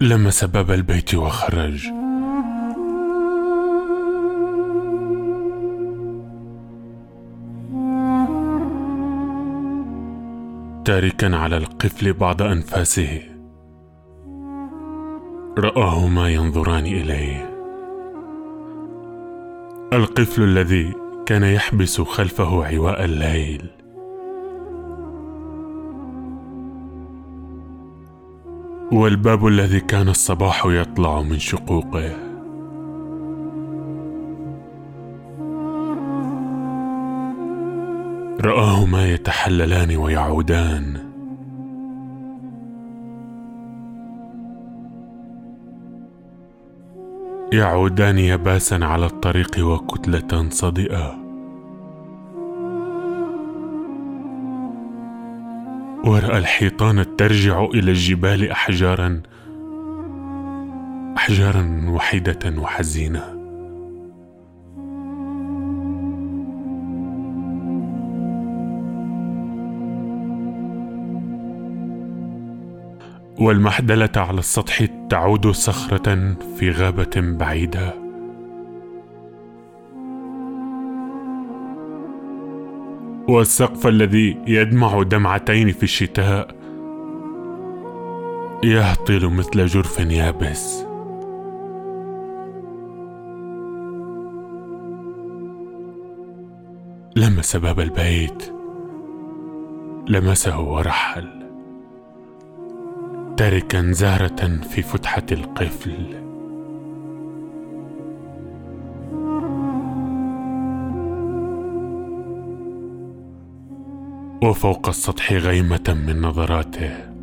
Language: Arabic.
لمس باب البيت وخرج. تاركا على القفل بعض أنفاسه. راهما ينظران إليه. القفل الذي كان يحبس خلفه عواء الليل. والباب الذي كان الصباح يطلع من شقوقه. رآهما يتحللان ويعودان. يعودان يباسا على الطريق وكتلة صدئة. ورأى الحيطان ترجع إلى الجبال أحجارا أحجارا وحيدة وحزينة. والمحدلة على السطح تعود صخرة في غابة بعيدة. والسقف الذي يدمع دمعتين في الشتاء. يهطل مثل جرف يابس. لمس باب البيت. لمسه ورحل. تاركا زهرة في فتحة القفل. وفوق السطح غيمة من نظراته.